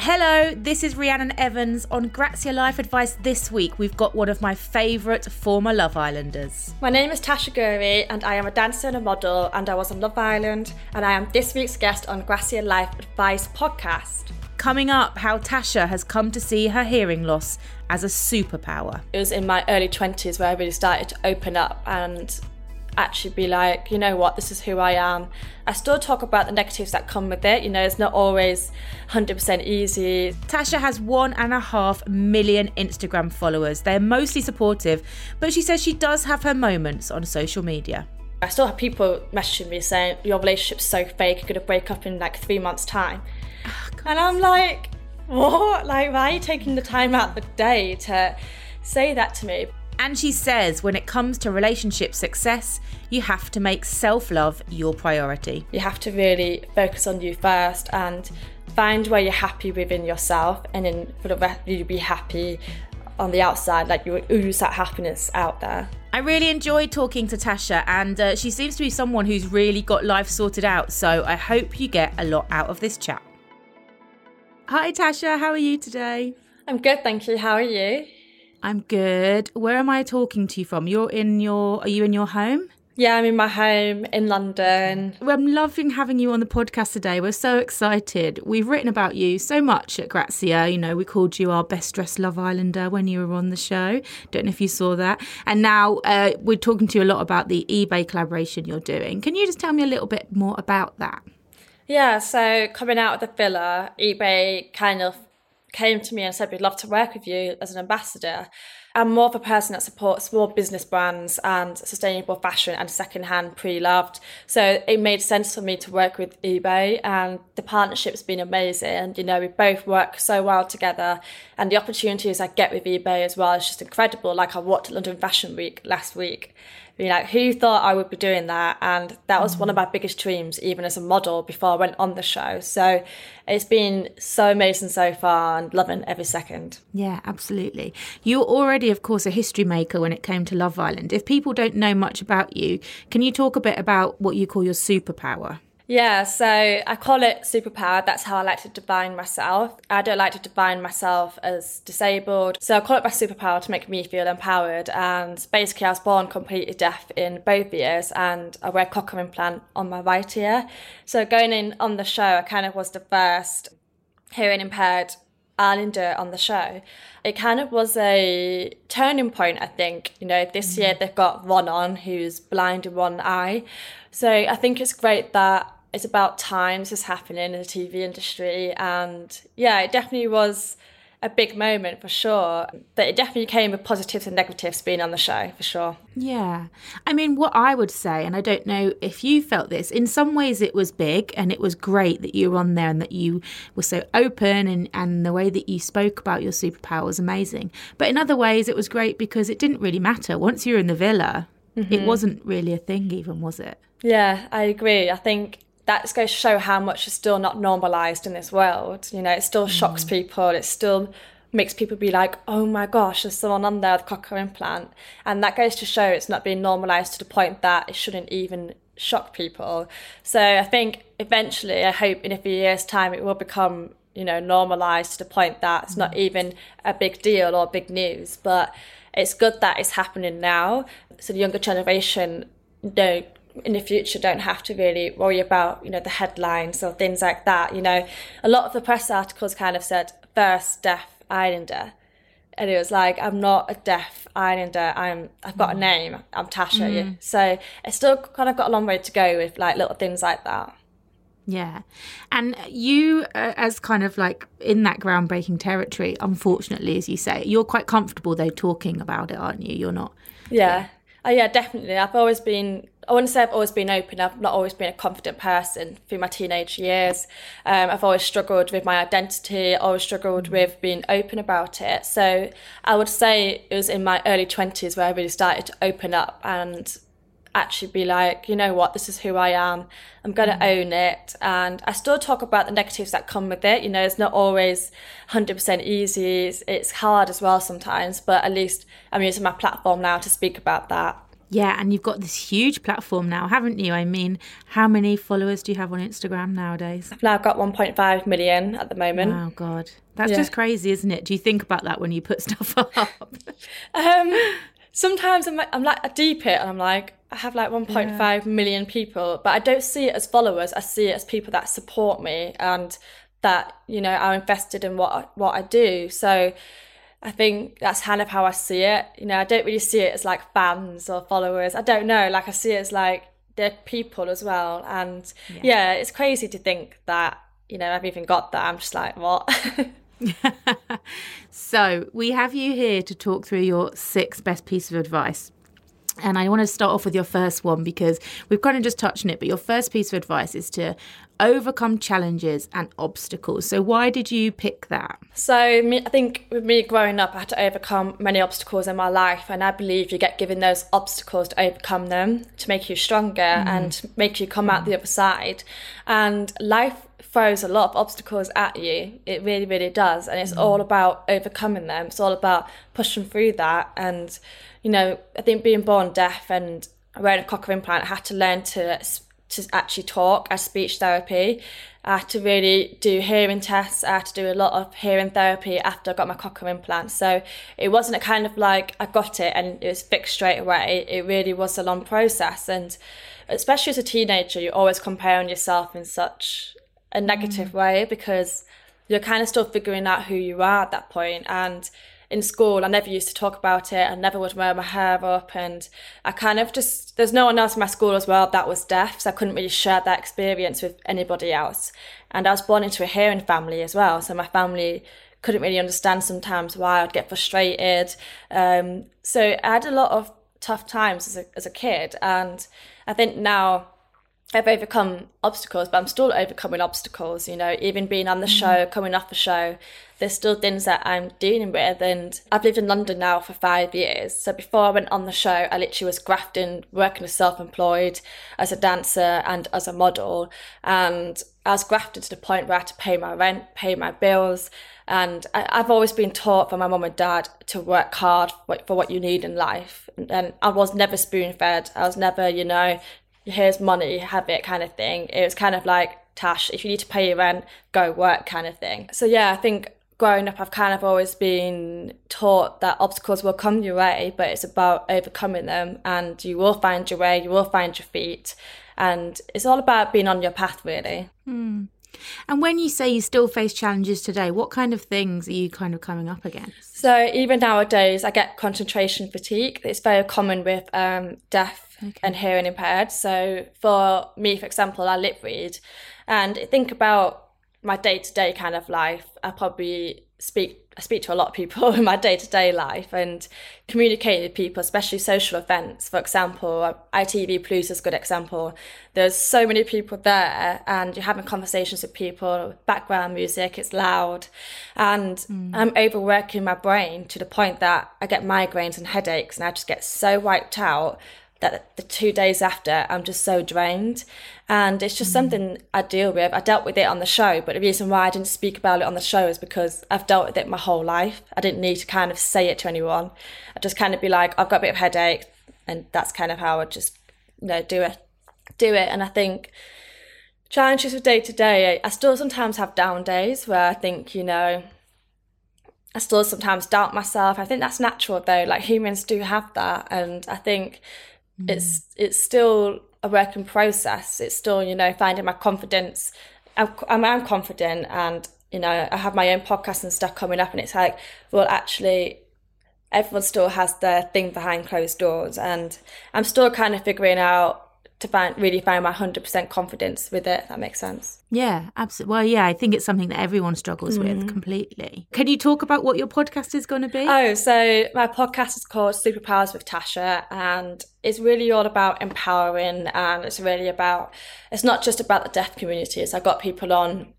Hello, this is Rhiannon Evans on Grazia Life Advice. This week, we've got one of my favourite former Love Islanders. My name is Tasha Ghouri, and I am a dancer and a model, and I was on Love Island, and I am this week's guest on Grazia Life Advice podcast. Coming up, how Tasha has come to see her hearing loss as a superpower. It was in my early 20s where I really started to open up and actually be like, you know what, this is who I am. I still talk about the negatives that come with it. You know, it's not always 100% easy. Tasha has one and a half million Instagram followers. They're mostly supportive, but she says she does have her moments on social media. I still have people messaging me saying, your relationship's so fake, you're to break up in like three months' time. Oh, and I'm like, what? Like, why are you taking the time out of the day to say that to me? And she says when it comes to relationship success, you have to make self love your priority. You have to really focus on you first and find where you're happy within yourself, and then for the rest, you'll be happy on the outside, like you ooze that happiness out there. I really enjoyed talking to Tasha, and uh, she seems to be someone who's really got life sorted out. So I hope you get a lot out of this chat. Hi, Tasha. How are you today? I'm good, thank you. How are you? I'm good. Where am I talking to you from? You're in your. Are you in your home? Yeah, I'm in my home in London. I'm loving having you on the podcast today. We're so excited. We've written about you so much at Grazia. You know, we called you our best dressed Love Islander when you were on the show. Don't know if you saw that. And now uh, we're talking to you a lot about the eBay collaboration you're doing. Can you just tell me a little bit more about that? Yeah, so coming out of the villa, eBay kind of came to me and said, We'd love to work with you as an ambassador. I'm more of a person that supports small business brands and sustainable fashion and secondhand pre-loved. So it made sense for me to work with eBay and the partnership's been amazing. You know, we both work so well together and the opportunities I get with eBay as well is just incredible. Like I walked London Fashion Week last week being like, who thought I would be doing that? And that was mm. one of my biggest dreams, even as a model before I went on the show. So it's been so amazing so far and loving every second. Yeah, absolutely. You're already, of course, a history maker when it came to Love Island. If people don't know much about you, can you talk a bit about what you call your superpower? Yeah, so I call it superpower. That's how I like to define myself. I don't like to define myself as disabled. So I call it my superpower to make me feel empowered. And basically, I was born completely deaf in both ears and I wear cochlear implant on my right ear. So going in on the show, I kind of was the first hearing impaired Islander on the show. It kind of was a turning point, I think. You know, this mm-hmm. year they've got Ron on, who's blind in one eye. So I think it's great that it's about time this is happening in the TV industry. And yeah, it definitely was a big moment for sure. But it definitely came with positives and negatives being on the show for sure. Yeah. I mean, what I would say, and I don't know if you felt this, in some ways it was big and it was great that you were on there and that you were so open and, and the way that you spoke about your superpower was amazing. But in other ways, it was great because it didn't really matter. Once you were in the villa, mm-hmm. it wasn't really a thing, even, was it? Yeah, I agree. I think that goes to show how much is still not normalized in this world. You know, it still shocks mm. people. It still makes people be like, oh my gosh, there's someone on there with cochlear implant. And that goes to show it's not being normalized to the point that it shouldn't even shock people. So I think eventually, I hope in a few years' time, it will become, you know, normalized to the point that it's not mm. even a big deal or big news. But it's good that it's happening now. So the younger generation don't in the future don't have to really worry about you know the headlines or things like that you know a lot of the press articles kind of said first deaf islander and it was like i'm not a deaf islander i'm i've got a mm. name i'm tasha mm. so it's still kind of got a long way to go with like little things like that yeah. And you, uh, as kind of like in that groundbreaking territory, unfortunately, as you say, you're quite comfortable though talking about it, aren't you? You're not. Yeah. yeah. Oh, yeah, definitely. I've always been I want to say I've always been open. I've not always been a confident person through my teenage years. Um, I've always struggled with my identity, always struggled mm-hmm. with being open about it. So I would say it was in my early 20s where I really started to open up and actually be like, you know what, this is who I am. I'm going to mm. own it. And I still talk about the negatives that come with it. You know, it's not always 100% easy. It's, it's hard as well sometimes, but at least I'm using my platform now to speak about that. Yeah, and you've got this huge platform now, haven't you? I mean, how many followers do you have on Instagram nowadays? I've now got 1.5 million at the moment. Oh, God. That's yeah. just crazy, isn't it? Do you think about that when you put stuff up? um, sometimes I'm like, I'm like, I deep it and I'm like, I have like 1.5 yeah. million people, but I don't see it as followers. I see it as people that support me and that, you know, are invested in what, what I do. So, I think that's kind of how I see it. You know, I don't really see it as like fans or followers. I don't know. Like I see it as like they're people as well. And yeah, yeah it's crazy to think that, you know, I've even got that. I'm just like, what? so we have you here to talk through your six best piece of advice. And I want to start off with your first one because we've kind of just touched on it, but your first piece of advice is to overcome challenges and obstacles. So, why did you pick that? So, me, I think with me growing up, I had to overcome many obstacles in my life, and I believe you get given those obstacles to overcome them to make you stronger mm. and make you come out the other side. And life throws a lot of obstacles at you. It really, really does. And it's mm. all about overcoming them. It's all about pushing through that. And, you know, I think being born deaf and wearing a cochlear implant, I had to learn to to actually talk as speech therapy. I had to really do hearing tests. I had to do a lot of hearing therapy after I got my cochlear implant. So it wasn't a kind of like I got it and it was fixed straight away. It really was a long process. And especially as a teenager, you're always comparing yourself in such a negative mm. way because you're kind of still figuring out who you are at that point. And in school, I never used to talk about it. I never would wear my hair up. And I kind of just, there's no one else in my school as well that was deaf. So I couldn't really share that experience with anybody else. And I was born into a hearing family as well. So my family couldn't really understand sometimes why I'd get frustrated. Um, so I had a lot of tough times as a, as a kid. And I think now, I've overcome obstacles, but I'm still overcoming obstacles, you know, even being on the mm-hmm. show, coming off the show, there's still things that I'm dealing with. And I've lived in London now for five years. So before I went on the show, I literally was grafting, working as self employed, as a dancer and as a model. And I was grafted to the point where I had to pay my rent, pay my bills. And I, have always been taught by my mum and dad to work hard for what you need in life. And I was never spoon fed. I was never, you know, here's money, have it kind of thing. It was kind of like, Tash, if you need to pay your rent, go work kind of thing. So yeah, I think growing up, I've kind of always been taught that obstacles will come your way, but it's about overcoming them and you will find your way, you will find your feet. And it's all about being on your path, really. Hmm. And when you say you still face challenges today, what kind of things are you kind of coming up against? So even nowadays, I get concentration fatigue. It's very common with um, deaf okay. and hearing impaired. So for me, for example, I lip read, and think about my day to day kind of life. I probably speak I speak to a lot of people in my day to day life and communicate with people, especially social events. For example, ITV Plus is a good example. There's so many people there, and you're having conversations with people. Background music, it's loud, and mm. I'm overworking my brain to the point that I get migraines and headaches, and I just get so wiped out that the two days after I'm just so drained. And it's just mm. something I deal with. I dealt with it on the show, but the reason why I didn't speak about it on the show is because I've dealt with it my whole life. I didn't need to kind of say it to anyone. I just kind of be like, I've got a bit of headache, and that's kind of how I just you know do it, do it. And I think challenges with day to day, I still sometimes have down days where I think you know I still sometimes doubt myself. I think that's natural though. Like humans do have that, and I think It's it's still a work in process. It's still you know finding my confidence. I'm, I'm confident, and you know I have my own podcast and stuff coming up, and it's like well actually everyone still has their thing behind closed doors and i'm still kind of figuring out to find really find my 100% confidence with it that makes sense. Yeah absolutely well yeah i think it's something that everyone struggles mm. with completely. Can you talk about what your podcast is going to be? Oh so my podcast is called superpowers with tasha and it's really all about empowering and it's really about it's not just about the deaf communities i've got people on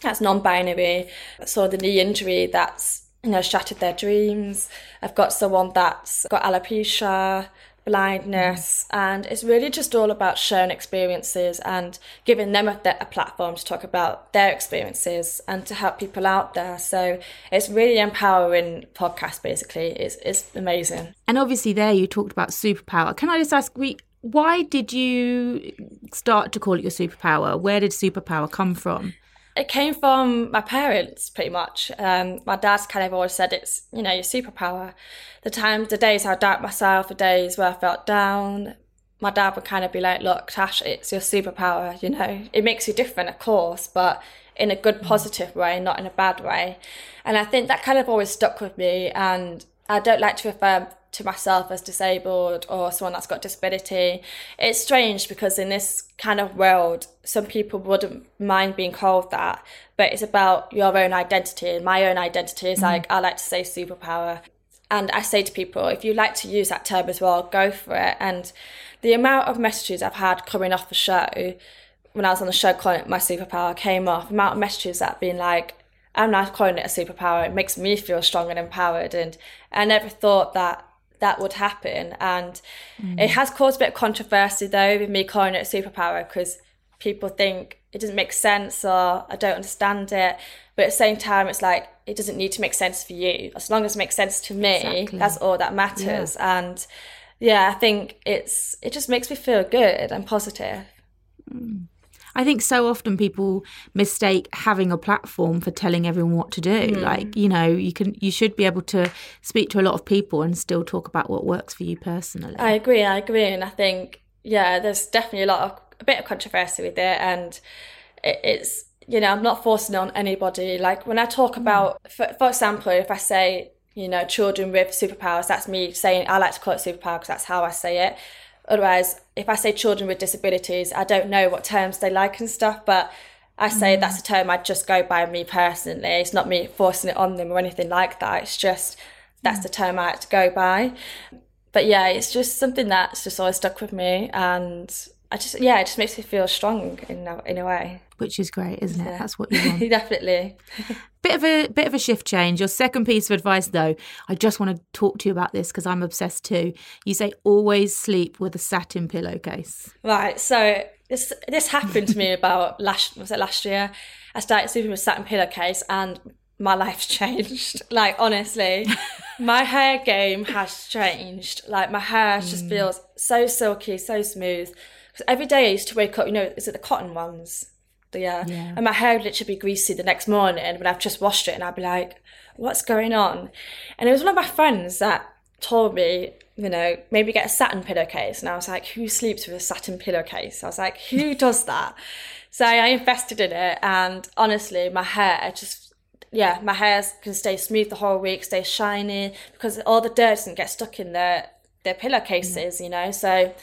that's non-binary so the knee injury that's you know shattered their dreams. I've got someone that's got alopecia blindness, and it's really just all about sharing experiences and giving them a, a, platform to talk about their experiences and to help people out there. So it's really empowering podcast. Basically, it's it's amazing. And obviously, there you talked about superpower. Can I just ask, we why did you start to call it your superpower? Where did superpower come from? It came from my parents pretty much. Um, my dad's kind of always said it's you know your superpower. The times, the days I doubt myself, the days where I felt down, my dad would kind of be like, "Look, Tash, it's your superpower. You know, it makes you different, of course, but in a good, positive way, not in a bad way." And I think that kind of always stuck with me. And I don't like to refer to myself as disabled or someone that's got disability. It's strange because in this kind of world, some people wouldn't mind being called that, but it's about your own identity. And my own identity is mm-hmm. like, I like to say superpower. And I say to people, if you like to use that term as well, go for it. And the amount of messages I've had coming off the show, when I was on the show calling it my superpower, came off, the amount of messages that have been like, I'm not calling it a superpower. It makes me feel strong and empowered. And I never thought that that would happen. And mm. it has caused a bit of controversy though with me calling it a superpower because people think it doesn't make sense or I don't understand it. But at the same time, it's like it doesn't need to make sense for you. As long as it makes sense to me, exactly. that's all that matters. Yeah. And yeah, I think it's it just makes me feel good and positive. Mm. I think so often people mistake having a platform for telling everyone what to do. Mm. Like, you know, you can you should be able to speak to a lot of people and still talk about what works for you personally. I agree, I agree. And I think, yeah, there's definitely a lot of a bit of controversy with it and it, it's you know, I'm not forcing it on anybody. Like when I talk mm. about, mm. for, for example, if I say, you know, children with superpowers, that's me saying I like to call it superpower because that's how I say it. Otherwise, if I say children with disabilities, I don't know what terms they like and stuff, but I say mm. that's a term I just go by me personally. It's not me forcing it on them or anything like that. It's just that's mm. the term I like to go by. But yeah, it's just something that's just always stuck with me, and I just yeah, it just makes me feel strong in a, in a way. Which is great, isn't it? Yeah. That's what you want. Definitely. bit of a bit of a shift change. Your second piece of advice, though, I just want to talk to you about this because I'm obsessed too. You say always sleep with a satin pillowcase. Right. So this this happened to me about last was it last year? I started sleeping with a satin pillowcase and my life's changed. Like honestly, my hair game has changed. Like my hair just mm. feels so silky, so smooth. Every day I used to wake up, you know, is it the cotton ones? yeah. Uh, yeah. And my hair would literally be greasy the next morning when I've just washed it and I'd be like, what's going on? And it was one of my friends that told me, you know, maybe get a satin pillowcase. And I was like, who sleeps with a satin pillowcase? I was like, who does that? So I invested in it and honestly, my hair just, yeah, my hair can stay smooth the whole week, stay shiny because all the dirt doesn't get stuck in the, their pillowcases, yeah. you know. So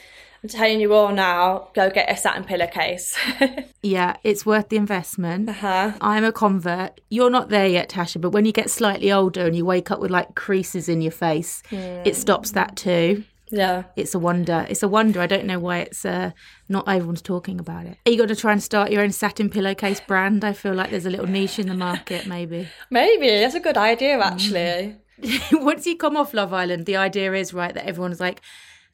I'm telling you all now, go get a satin pillowcase. yeah, it's worth the investment. Uh-huh. I'm a convert. You're not there yet, Tasha, but when you get slightly older and you wake up with like creases in your face, mm. it stops that too. Yeah. It's a wonder. It's a wonder. I don't know why it's uh, not everyone's talking about it. Are you going to try and start your own satin pillowcase brand? I feel like there's a little niche in the market, maybe. Maybe. That's a good idea, actually. Mm. Once you come off Love Island, the idea is, right, that everyone's like,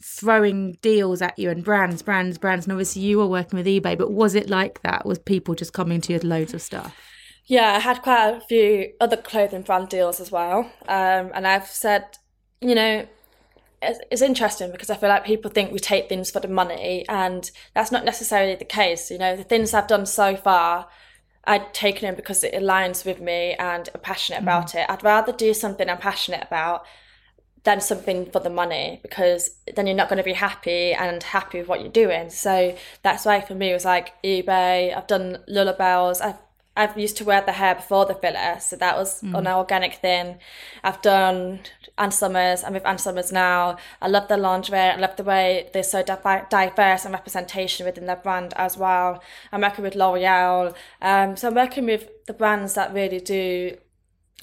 throwing deals at you and brands, brands, brands. And obviously, you were working with eBay, but was it like that? Was people just coming to you with loads of stuff? Yeah, I had quite a few other clothing brand deals as well. Um, and I've said, you know, it's, it's interesting because I feel like people think we take things for the money, and that's not necessarily the case. You know, the things I've done so far, I'd taken them because it aligns with me and I'm passionate mm about it. I'd rather do something I'm passionate about than something for the money because then you're not going to be happy and happy with what you're doing. So that's why for me it was like eBay. I've done Lullabellz. I've I've used to wear the hair before the filler, so that was mm. an organic thing. I've done Ann Summers. I'm with Ann Summers now. I love the lingerie. I love the way they're so diverse and representation within their brand as well. I'm working with L'Oreal. Um, so I'm working with the brands that really do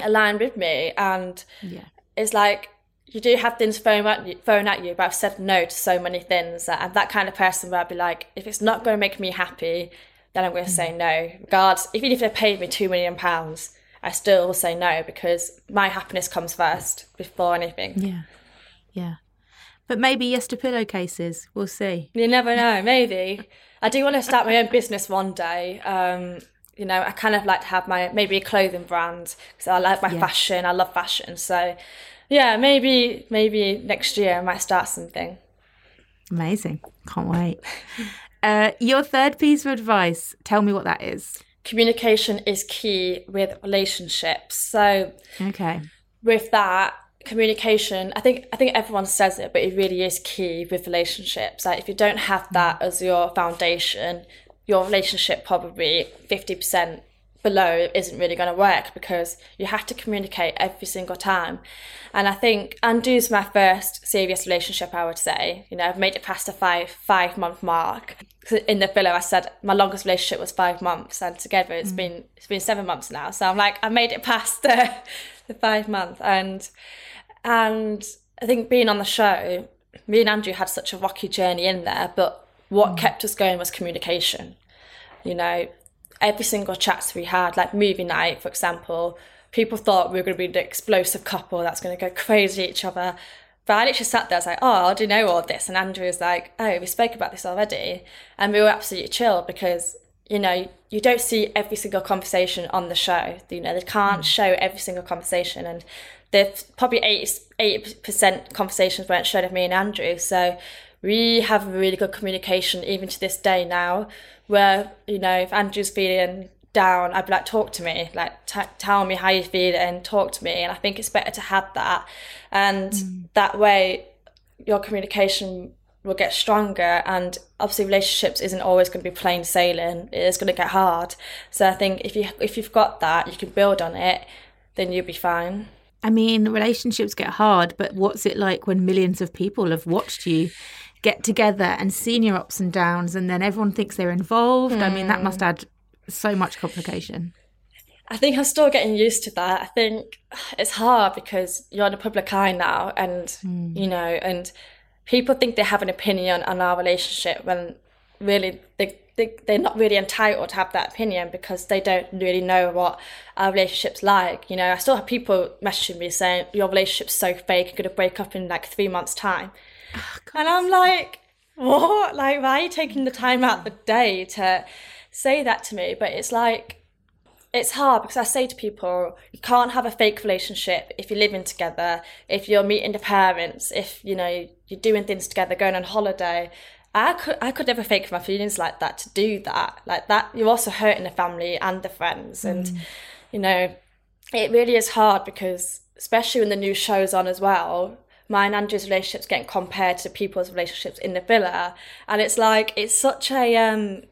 align with me, and yeah. it's like you do have things thrown at you, thrown at you, but I've said no to so many things. I'm that kind of person where I'd be like, if it's not going to make me happy, then I'm going to say no. Regardless, even if they paid me two million pounds, I still will say no because my happiness comes first before anything. Yeah, yeah. But maybe yes to pillowcases. We'll see. You never know. Maybe I do want to start my own business one day. Um, you know, I kind of like to have my maybe a clothing brand because I like my yeah. fashion. I love fashion. So, yeah, maybe maybe next year I might start something. Amazing! Can't wait. Uh, your third piece of advice. Tell me what that is. Communication is key with relationships. So, okay, with that, communication i think i think everyone says it but it really is key with relationships like if you don't have that as your foundation your relationship probably 50% below isn't really going to work because you have to communicate every single time and i think andrew's my first serious relationship i would say you know i've made it past the five five month mark in the filler i said my longest relationship was five months and together it's mm. been it's been seven months now so i'm like i made it past the the five month and and I think being on the show, me and Andrew had such a rocky journey in there, but what mm. kept us going was communication. You know, every single chats we had, like movie night, for example, people thought we were going to be the explosive couple that's going to go crazy at each other. But I literally sat there, I was like, oh, I do you know all this? And Andrew was like, oh, we spoke about this already. And we were absolutely chill because, you know, you don't see every single conversation on the show. You know, they can't mm. show every single conversation. And there's probably 80 percent conversations weren't shared with me and Andrew. So we have really good communication even to this day now. Where you know if Andrew's feeling down, I'd be like, talk to me, like t- tell me how you feel and talk to me. And I think it's better to have that, and mm. that way your communication will get stronger and obviously relationships isn't always going to be plain sailing it is going to get hard so i think if you if you've got that you can build on it then you'll be fine I mean, relationships get hard, but what's it like when millions of people have watched you get together and seen your ups and downs, and then everyone thinks they're involved? Mm. I mean, that must hmm. add so much complication. I think I'm still getting used to that. I think it's hard because you're in the public eye now, and mm. you know, and people think they have an opinion on our relationship when really they they, they're not really entitled to have that opinion because they don't really know what our relationship's like. You know, I still have people messaging me saying, Your relationship's so fake, you're going to break up in like three months' time. Oh, and I'm like, What? Like, why are you taking the time out the day to say that to me? But it's like, it's hard because I say to people, you can't have a fake relationship if you're living together, if you're meeting the parents, if you know you're doing things together, going on holiday. I could I could never fake my feelings like that to do that. Like that you're also hurting the family and the friends and mm. you know, it really is hard because especially when the new show's on as well, my and Andrew's relationships getting compared to people's relationships in the villa. And it's like it's such a um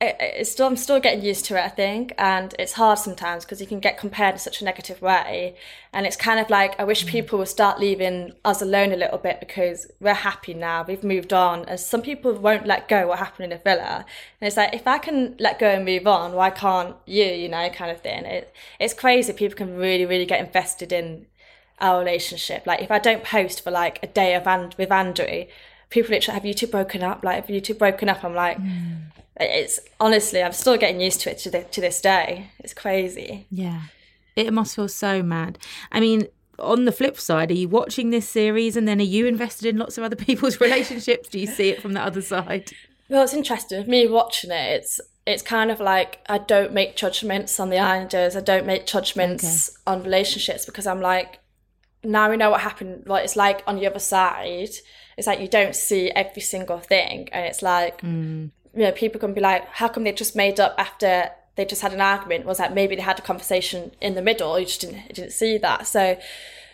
it's still I'm still getting used to it, I think, and it's hard sometimes because you can get compared in such a negative way, and it's kind of like I wish mm. people would start leaving us alone a little bit because we're happy now, we've moved on, and some people won't let go what happened in the villa, and it's like if I can let go and move on, why can't you? You know, kind of thing. It it's crazy. People can really really get invested in our relationship. Like if I don't post for like a day of and with Andrew, people literally have you two broken up. Like if you two broken up, I'm like. Mm it's honestly, I'm still getting used to it to, the, to this day. It's crazy. Yeah. It must feel so mad. I mean, on the flip side, are you watching this series and then are you invested in lots of other people's relationships? Do you see it from the other side? Well, it's interesting. With me watching it, it's it's kind of like I don't make judgments on the Islanders. I don't make judgments okay. on relationships because I'm like, now we know what happened. Like it's like on the other side, it's like you don't see every single thing, and it's like mm you know, people can be like, how come they just made up after they just had an argument? Was that maybe they had a conversation in the middle? You just didn't didn't see that. So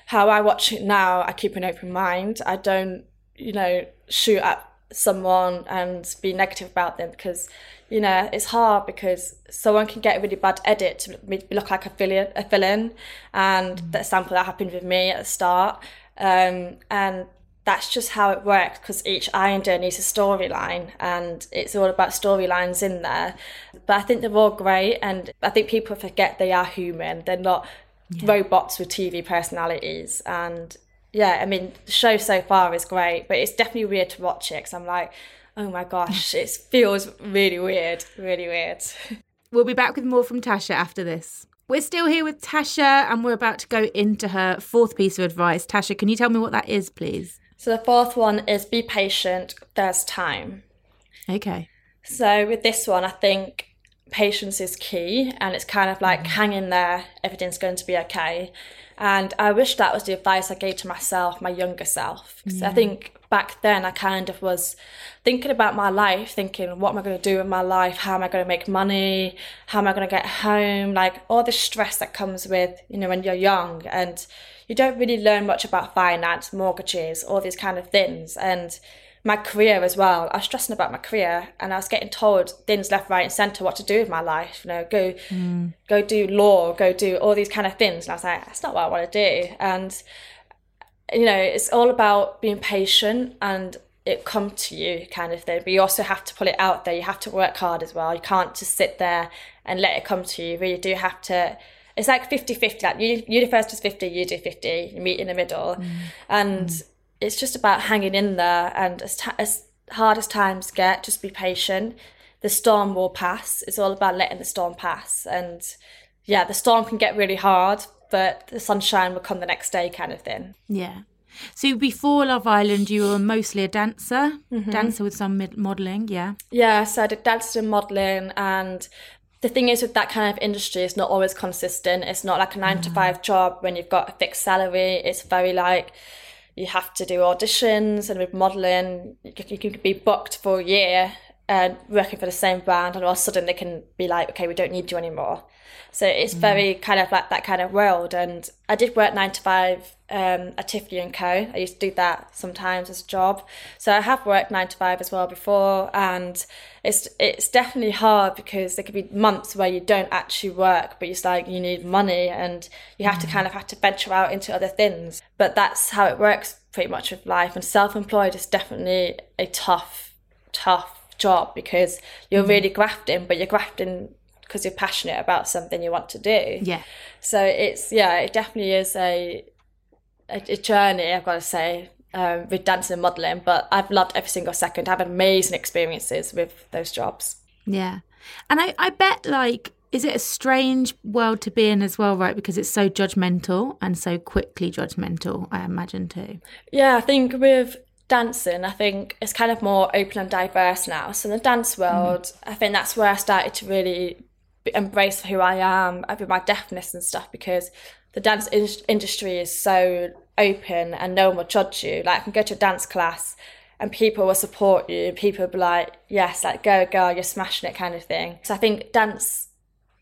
how I watch it now, I keep an open mind. I don't, you know, shoot at someone and be negative about them because you know it's hard because someone can get a really bad edit to look like a villain a villain and mm. the example that happened with me at the start um, and that's just how it works because each Islander needs a storyline and it's all about storylines in there. But I think they're all great and I think people forget they are human. They're not yeah. robots with TV personalities. And yeah, I mean, the show so far is great, but it's definitely weird to watch it because I'm like, oh my gosh, it feels really weird, really weird. We'll be back with more from Tasha after this. We're still here with Tasha and we're about to go into her fourth piece of advice. Tasha, can you tell me what that is, please? So the fourth one is be patient, there's time. Okay. So with this one, I think patience is key and it's kind of like mm. hang in there, everything's going to be okay. And I wish that was the advice I gave to myself, my younger self. Because yeah. I think back then I kind of was thinking about my life, thinking, what am I going to do with my life? How am I going to make money? How am I going to get home? Like all the stress that comes with, you know, when you're young and you don't really learn much about finance, mortgages, all these kind of things. And my career as well. I was stressing about my career and I was getting told things left, right, and centre what to do with my life. You know, go mm. go do law, go do all these kind of things. And I was like, that's not what I want to do. And you know, it's all about being patient and it come to you kind of thing. But you also have to put it out there. You have to work hard as well. You can't just sit there and let it come to you. You really do have to it's like 50-50 like you, you do first is 50 you do 50 you meet in the middle mm. and mm it's just about hanging in there and as, as hard as times get, just be patient. The storm will pass. It's all about letting the storm pass. And yeah, the storm can get really hard, but the sunshine will come the next day, kind of thing. Yeah. So before Love Island, you were mostly a dancer, mm-hmm. dancer with some mid- modelling, yeah? Yeah, so I did dancing and modelling. And the thing is with that kind of industry, it's not always consistent. It's not like a nine mm. to five job when you've got a fixed salary. It's very like, you have to do auditions and with modelling you can be booked for a year and working for the same brand and all of a sudden they can be like okay we don't need you anymore so it's mm. very kind of like that kind of world and i did work nine to five um, at tiffany and co i used to do that sometimes as a job so i have worked nine to five as well before and it's it's definitely hard because there could be months where you don't actually work but it's like you need money and you have mm. to kind of have to venture out into other things but that's how it works pretty much with life and self-employed is definitely a tough tough job because you're mm. really grafting, but you're grafting because you're passionate about something you want to do. Yeah. So it's yeah, it definitely is a a, a journey. I've got to say. Um, with dancing and modelling, but I've loved every single second. I've had amazing experiences with those jobs. Yeah. And I, I bet, like, is it a strange world to be in as well, right? Because it's so judgmental and so quickly judgmental, I imagine, too. Yeah, I think with dancing, I think it's kind of more open and diverse now. So in the dance world, mm. I think that's where I started to really embrace who I am, with my deafness and stuff, because the dance in- industry is so open and no one will judge you. Like I can go to a dance class and people will support you. People will be like, yes, like go girl, you're smashing it kind of thing. So I think dance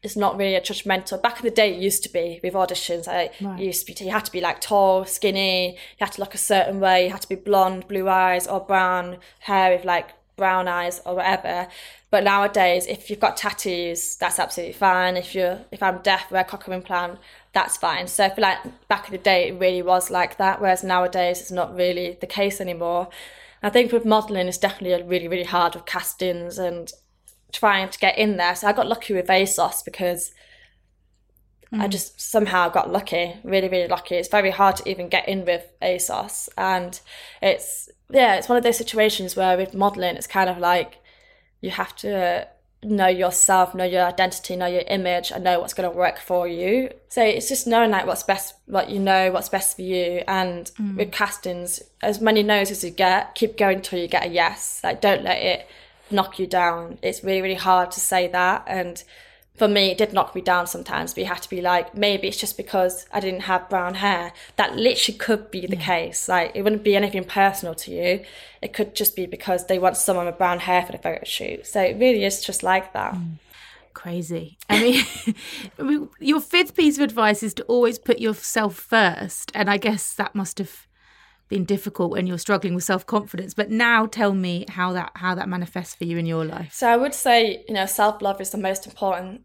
it's not really a judgmental. Back in the day, it used to be with auditions. I right. used to be, you had to be like tall, skinny. You had to look a certain way. You had to be blonde, blue eyes, or brown hair with like brown eyes or whatever. But nowadays, if you've got tattoos, that's absolutely fine. If you're, if I'm deaf, wear a cochlear implant, that's fine. So I feel like back in the day, it really was like that. Whereas nowadays, it's not really the case anymore. I think with modelling, it's definitely really, really hard with castings and trying to get in there. So I got lucky with ASOS because mm. I just somehow got lucky, really, really lucky. It's very hard to even get in with ASOS. And it's, yeah, it's one of those situations where with modeling, it's kind of like you have to know yourself, know your identity, know your image, and know what's going to work for you. So it's just knowing like what's best, what you know, what's best for you. And mm. with castings, as many no's as you get, keep going till you get a yes. Like don't let it knock you down. It's really, really hard to say that. And for me, it did knock me down sometimes, but you have to be like, maybe it's just because I didn't have brown hair. That literally could be the yeah. case. Like, it wouldn't be anything personal to you. It could just be because they want someone with brown hair for the photo shoot. So it really is just like that. Mm. Crazy. I mean, your fifth piece of advice is to always put yourself first. And I guess that must have been difficult when you're struggling with self-confidence but now tell me how that how that manifests for you in your life. So i would say you know self-love is the most important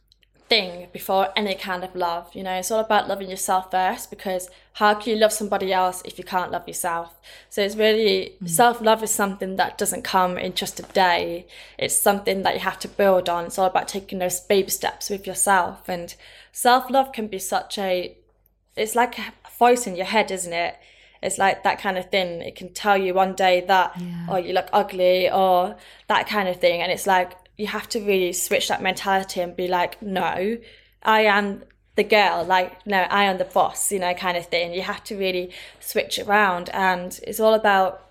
thing before any kind of love you know. It's all about loving yourself first because how can you love somebody else if you can't love yourself? So it's really mm. self-love is something that doesn't come in just a day. It's something that you have to build on. It's all about taking those baby steps with yourself. And self-love can be such a it's like a voice in your head isn't it it's like that kind of thing. It can tell you one day that, yeah. oh, you look ugly or that kind of thing. And it's like, you have to really switch that mentality and be like, no, I am the girl, like, no, I am the boss, you know, kind of thing. You have to really switch around. And it's all about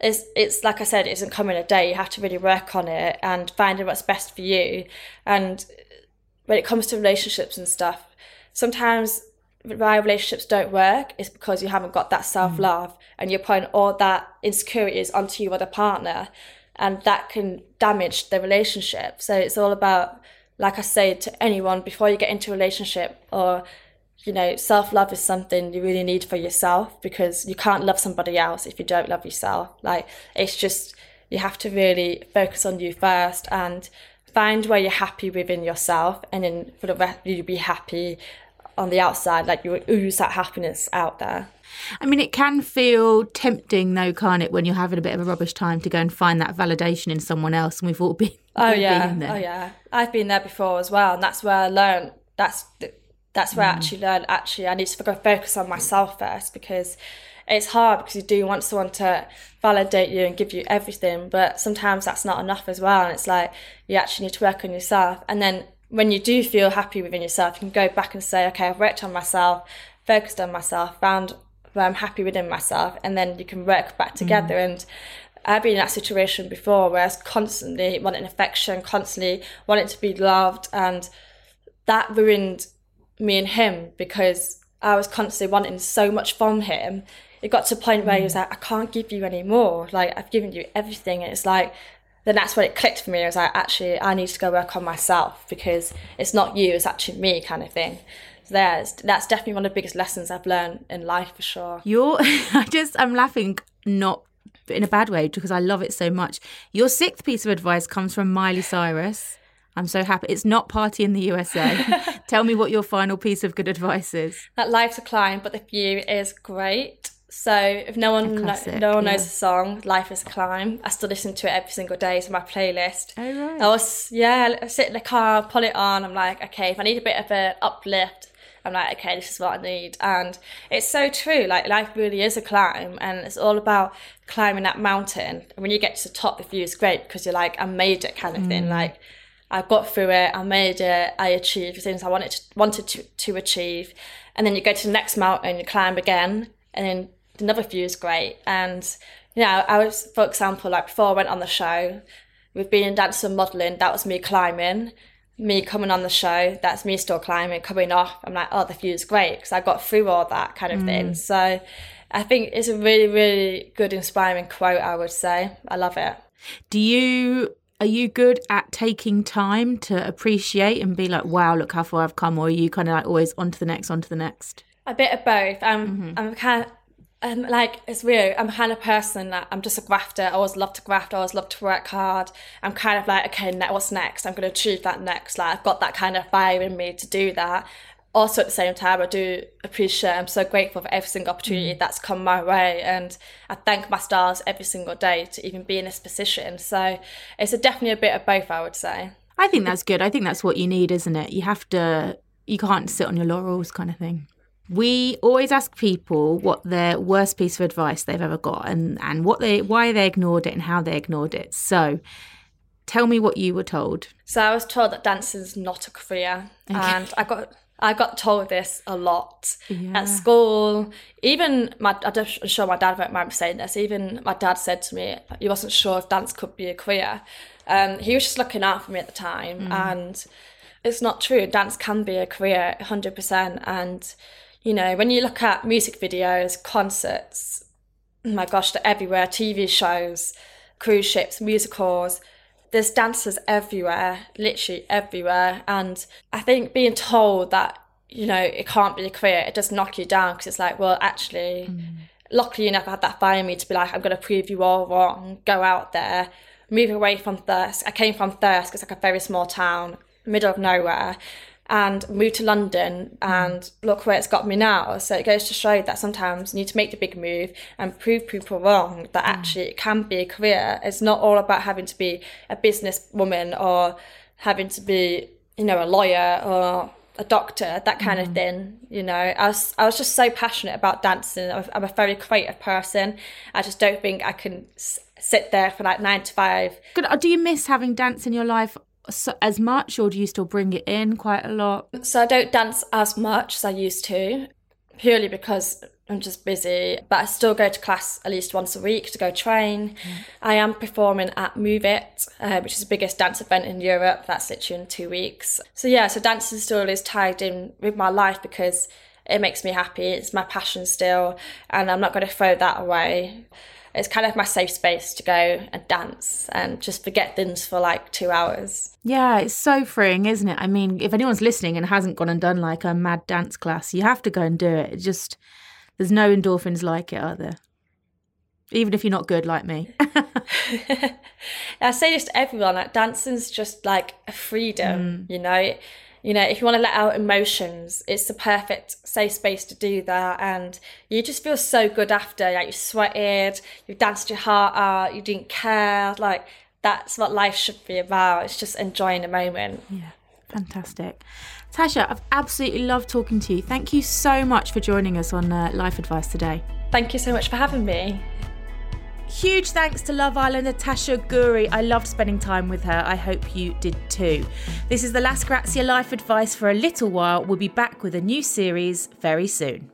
it's it's like I said, it isn't coming a day. You have to really work on it and finding what's best for you. And when it comes to relationships and stuff, sometimes why relationships don't work is because you haven't got that self love mm. and you're putting all that insecurities onto your other partner, and that can damage the relationship. So it's all about, like I say to anyone, before you get into a relationship or you know, self love is something you really need for yourself because you can't love somebody else if you don't love yourself. Like, it's just, you have to really focus on you first and find where you're happy within yourself, and then for the rest, you'll be happy on the outside, like you ooze that happiness out there. I mean, it can feel tempting, though, can't it, when you're having a bit of a rubbish time to go and find that validation in someone else, and we've all been. Oh yeah, been oh yeah. I've been there before as well, and that's where I learned. That's that's where mm. I actually learned actually I need to focus on myself first because it's hard because you do want someone to validate you and give you everything, but sometimes that's not enough as well. And it's like you actually need to work on yourself. And then when you do feel happy within yourself, you can go back and say, okay, I've worked on myself, focused on myself, found where I'm happy within myself, and then you can work back together. Mm. And I've been in that situation before where I was constantly wanting affection, constantly wanting to be loved, and that ruined me and him because I was constantly wanting so much from him. It got to a point where he was mm. like, I can't give you any more. Like, I've given you everything. And it's like, then that's when it clicked for me. I was like, actually, I need to go work on myself because it's not you, it's actually me kind of thing. So there's, that's definitely one of the biggest lessons I've learned in life for sure. You're, I just, I'm laughing not in a bad way because I love it so much. Your sixth piece of advice comes from Miley Cyrus. I'm so happy. It's not party in the USA. Tell me what your final piece of good advice is. That life's a climb, but the view is great. So if no one classic, no one yeah. knows the song, Life is a Climb, I still listen to it every single day to my playlist. Oh right. I was yeah, I sit in the car, pull it on, I'm like, okay, if I need a bit of an uplift, I'm like, okay, this is what I need. And it's so true. Like life really is a climb and it's all about climbing that mountain. And when you get to the top, the view is great because you're like, I made it kind of mm. thing. Like I got through it, I made it, I achieved the things I wanted to, wanted to, to achieve. And then you go to the next mountain, you climb again, and then another view is great. And, you know, I was, for example, like before I went on the show, with being in dance and modelling, that was me climbing. Me coming on the show, that's me still climbing, coming off. I'm like, oh, the view is great because I got through all that kind of mm. thing. So I think it's a really, really good, inspiring quote, I would say. I love it. Do you are you good at taking time to appreciate and be like, wow, look how far I've come? Or are you kind of like always on to the next, on to the next? A bit of both. I'm, mm-hmm. I'm kind of, I'm like, it's weird. I'm kind of person that I'm just a grafter. I always love to graft. I always love to work hard. I'm kind of like, okay, what's next? I'm going to achieve that next. Like, I've got that kind of fire in me to do that also at the same time, I do appreciate, I'm so grateful for every single opportunity mm. that's come my way. And I thank my stars every single day to even be in this position. So it's a, definitely a bit of both, I would say. I think that's good. I think that's what you need, isn't it? You have to, you can't sit on your laurels kind of thing. We always ask people what their worst piece of advice they've ever got and, and what they why they ignored it and how they ignored it. So tell me what you were told. So I was told that dancing's not a career. Okay. And I got I got told this a lot yeah. at school. Even my, I'm sure my dad won't mind saying this. Even my dad said to me, he wasn't sure if dance could be a career. Um, he was just looking out for me at the time, mm. and it's not true. Dance can be a career, hundred percent. And you know, when you look at music videos, concerts, oh my gosh, they're everywhere. TV shows, cruise ships, musicals there's dancers everywhere, literally everywhere. And I think being told that, you know, it can't be a career, it does knock you down because it's like, well, actually, mm. luckily enough, I had that fire in me to be like, I'm going to prove you all wrong, go out there, move away from Thirsk. I came from Thirsk, it's like a very small town, middle of nowhere and moved to London and look where it's got me now. So it goes to show that sometimes you need to make the big move and prove people wrong that mm. actually it can be a career. It's not all about having to be a businesswoman or having to be, you know, a lawyer or a doctor, that kind mm. of thing. You know, I was I was just so passionate about dancing. I'm a very creative person. I just don't think I can sit there for like nine to five. Good. Do you miss having dance in your life so, as much, or do you still bring it in quite a lot? So I don't dance as much as I used to, purely because I'm just busy, but I still go to class at least once a week to go train. Mm. I am performing at Move It, uh, which is the biggest dance event in Europe. That's literally in two weeks. So yeah, so dancing still is tied in with my life because it makes me happy. It's my passion still, and I'm not going to throw that away. It's kind of my safe space to go and dance and just forget things for like two hours. Yeah, it's so freeing, isn't it? I mean, if anyone's listening and hasn't gone and done like a mad dance class, you have to go and do it. It just there's no endorphins like it, are there? Even if you're not good like me. I say this to everyone, like dancing's just like a freedom, mm. you know. You know, if you want to let out emotions, it's the perfect safe space to do that. And you just feel so good after. Like you sweated, you danced your heart out, you didn't care. Like that's what life should be about. It's just enjoying the moment. Yeah, fantastic. Tasha, I've absolutely loved talking to you. Thank you so much for joining us on uh, Life Advice today. Thank you so much for having me. Huge thanks to Love Islander Tasha Ghouri. I loved spending time with her. I hope you did too. This is the Last Grazia Life Advice for a little while. We'll be back with a new series very soon.